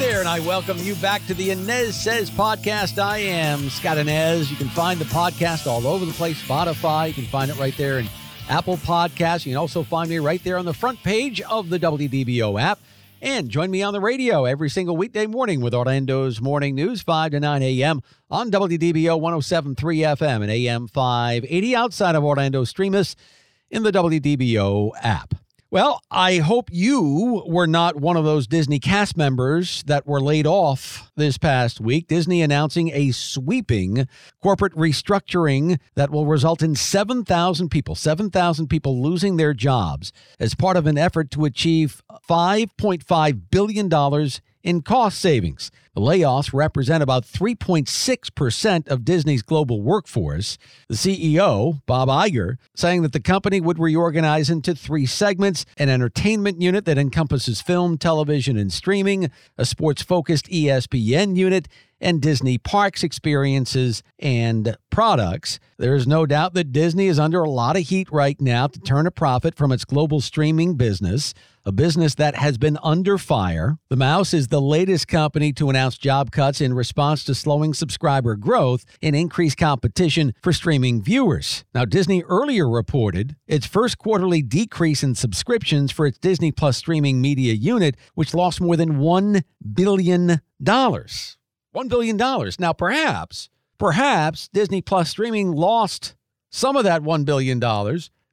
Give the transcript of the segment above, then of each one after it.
There, and I welcome you back to the Anez Sez podcast. I am Scott Anez. You can find the podcast all over the place Spotify. You can find it right there in Apple Podcasts. You can also find me right there on the front page of the WDBO app. And join me on the radio every single weekday morning with Orlando's Morning News, 5 to 9 a.m. on WDBO 1073 FM and AM 580 outside of Orlando. Stream us in the WDBO app. Well, I hope you were not one of those Disney cast members that were laid off this past week. Disney announcing a sweeping corporate restructuring that will result in 7,000 people, 7,000 people losing their jobs as part of an effort to achieve $5.5 billion in cost savings. The layoffs represent about 3.6% of Disney's global workforce. The CEO, Bob Iger, saying that the company would reorganize into three segments an entertainment unit that encompasses film, television, and streaming, a sports focused ESPN unit, and Disney parks experiences and products. There is no doubt that Disney is under a lot of heat right now to turn a profit from its global streaming business, a business that has been under fire. The Mouse is the latest company to announce job cuts in response to slowing subscriber growth and increased competition for streaming viewers. Now, Disney earlier reported its first quarterly decrease in subscriptions for its Disney Plus streaming media unit, which lost more than $1 billion. $1 billion. Now, perhaps, perhaps Disney Plus streaming lost some of that $1 billion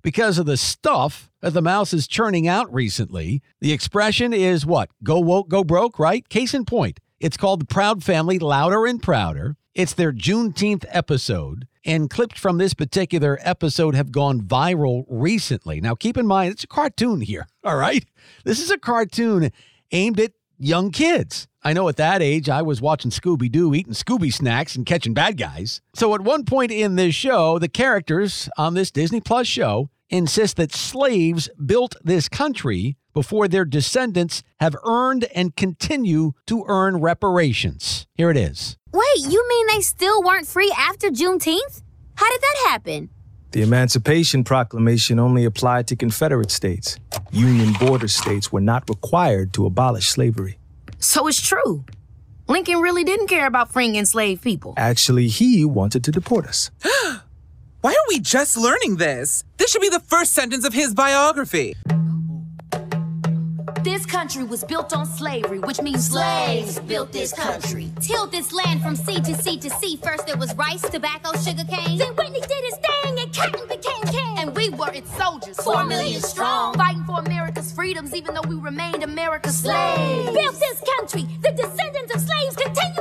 because of the stuff that the mouse is churning out recently. The expression is what? Go woke, go broke, right? Case in point, it's called The Proud Family Louder and Prouder. It's their Juneteenth episode, and clips from this particular episode have gone viral recently. Now, keep in mind, it's a cartoon here, all right? This is a cartoon aimed at young kids. I know at that age, I was watching Scooby Doo, eating Scooby snacks, and catching bad guys. So at one point in this show, the characters on this Disney Plus show insist that slaves built this country before their descendants have earned and continue to earn reparations. Here it is. Wait, you mean they still weren't free after Juneteenth? How did that happen? The Emancipation Proclamation only applied to Confederate states. Union border states were not required to abolish slavery. So it's true. Lincoln really didn't care about freeing enslaved people. Actually, he wanted to deport us. Why are we just learning this? This should be the first sentence of his biography. This country was built on slavery, which means slaves built this country. Tilled this land from sea to sea to sea. First there was rice, tobacco, sugar cane. Then Whitney did his thing and cotton became king. And we were its soldiers. Four million strong. Fighting for America's freedoms, even though we remained America's Slaves built this country. The descendants of slaves continue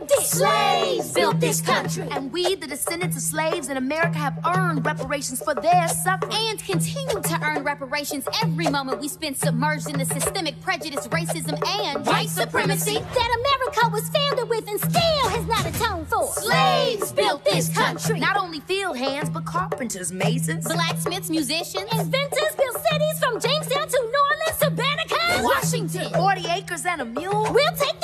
this. Slaves built this country. And we, the descendants of slaves in America, have earned reparations for their suffering. and continue to earn reparations every moment we spend submerged in the systemic prejudice, racism, and white supremacy that America was founded with and still has not atoned for. Slaves built this country. Not only field hands, but carpenters, masons, Blacksmiths, musicians, inventors built cities from Jamestown to New Orleans to Banneker, Washington. 40 acres and a mule. We'll take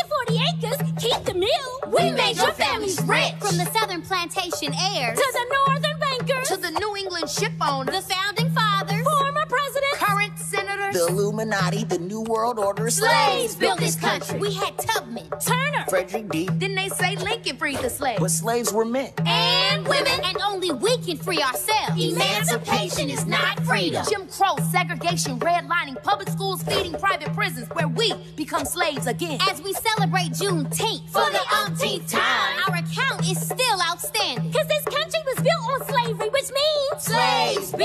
Your families rich. From the southern plantation heirs to the northern bankers To the New England ship owner, the founding fathers, former presidents, current senators, The Illuminati, the New World Order, slaves built this country. We had Tubman, Turner, Frederick D. Didn't they say Lincoln freed the slaves? But slaves were men. and women, and only we can free ourselves. Emancipation is not freedom. Jim Crow, segregation, redlining, public schools feeding private prisons, where we become slaves again. As we celebrate Juneteenth for the umpteenth time,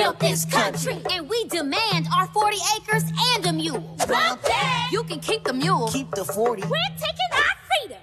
built this country. And we demand our 40 acres and a mule. Bump that! You can keep the mule. Keep the 40. We're taking our freedom.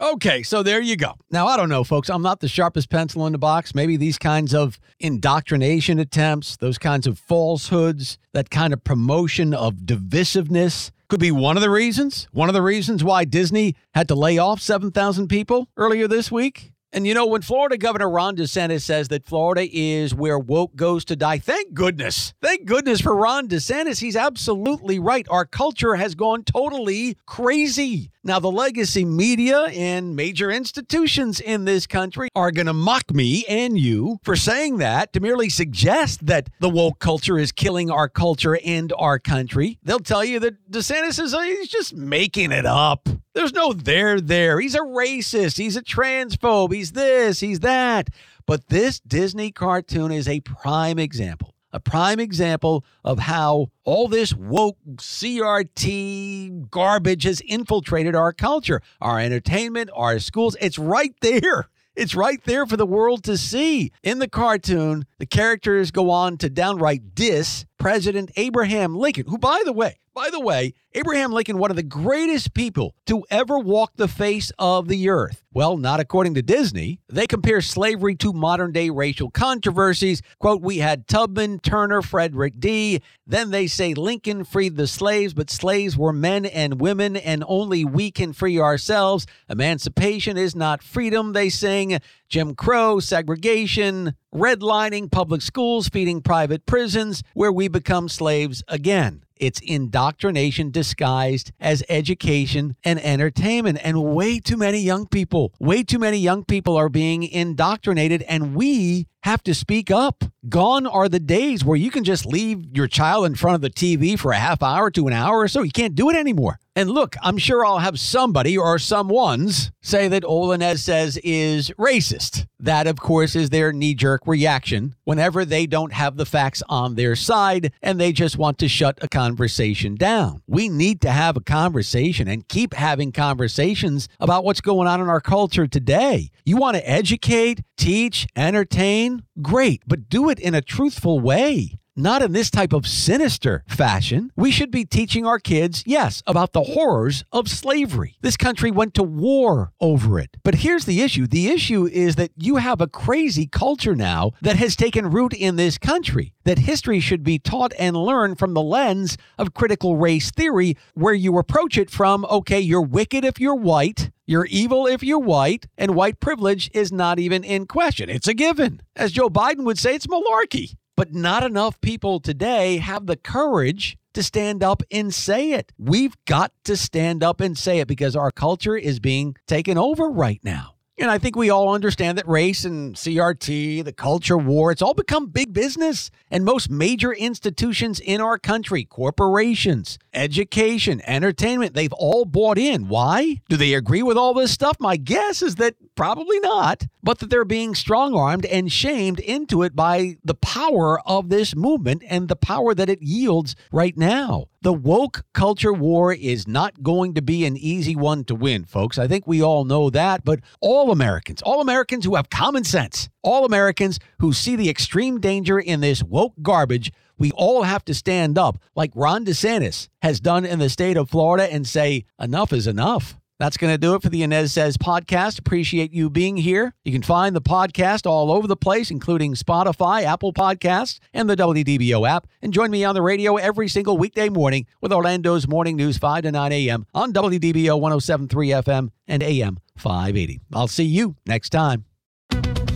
Okay, so there you go. Now, I don't know, folks. I'm not the sharpest pencil in the box. Maybe these kinds of indoctrination attempts, those kinds of falsehoods, that kind of promotion of divisiveness could be one of the reasons. One of the reasons why Disney had to lay off 7,000 people earlier this week. And you know, when Florida Governor Ron DeSantis says that Florida is where woke goes to die, thank goodness. Thank goodness for Ron DeSantis. He's absolutely right. Our culture has gone totally crazy. Now, the legacy media and major institutions in this country are going to mock me and you for saying that, to merely suggest that the woke culture is killing our culture and our country. They'll tell you that DeSantis is he's just making it up. There's no there there. He's a racist. He's a transphobe. He's this, he's that. But this Disney cartoon is a prime example a prime example of how all this woke CRT garbage has infiltrated our culture, our entertainment, our schools. It's right there. It's right there for the world to see. In the cartoon, the characters go on to downright diss President Abraham Lincoln, who, by the way, by the way, Abraham Lincoln, one of the greatest people to ever walk the face of the earth. Well, not according to Disney. They compare slavery to modern day racial controversies. Quote, we had Tubman, Turner, Frederick D. Then they say Lincoln freed the slaves, but slaves were men and women, and only we can free ourselves. Emancipation is not freedom, they sing. Jim Crow, segregation, redlining, public schools, feeding private prisons, where we become slaves again. It's indoctrination disguised as education and entertainment. And way too many young people, way too many young people are being indoctrinated. And we have to speak up. Gone are the days where you can just leave your child in front of the TV for a half hour to an hour or so. You can't do it anymore. And look, I'm sure I'll have somebody or someone's say that All Anez says is racist. That, of course, is their knee jerk reaction whenever they don't have the facts on their side and they just want to shut a conversation down. We need to have a conversation and keep having conversations about what's going on in our culture today. You want to educate, teach, entertain? Great, but do it in a truthful way not in this type of sinister fashion. We should be teaching our kids, yes, about the horrors of slavery. This country went to war over it. But here's the issue the issue is that you have a crazy culture now that has taken root in this country. That history should be taught and learned from the lens of critical race theory, where you approach it from, okay, you're wicked if you're white, you're evil if you're white, and white privilege is not even in question. It's a given. As Joe Biden would say, it's malarkey. But not enough people today have the courage to stand up and say it. We've got to stand up and say it because our culture is being taken over right now. And I think we all understand that race and CRT, the culture war, it's all become big business. And most major institutions in our country, corporations, education, entertainment, they've all bought in. Why? Do they agree with all this stuff? My guess is that probably not, but that they're being strong armed and shamed into it by the power of this movement and the power that it yields right now. The woke culture war is not going to be an easy one to win, folks. I think we all know that, but all Americans, all Americans who have common sense, all Americans who see the extreme danger in this woke garbage, we all have to stand up like Ron DeSantis has done in the state of Florida and say, enough is enough. That's going to do it for the Anez Sez podcast. Appreciate you being here. You can find the podcast all over the place, including Spotify, Apple Podcasts, and the WDBO app. And join me on the radio every single weekday morning with Orlando's Morning News 5 to 9 a.m. on WDBO 1073 FM and AM 580. I'll see you next time.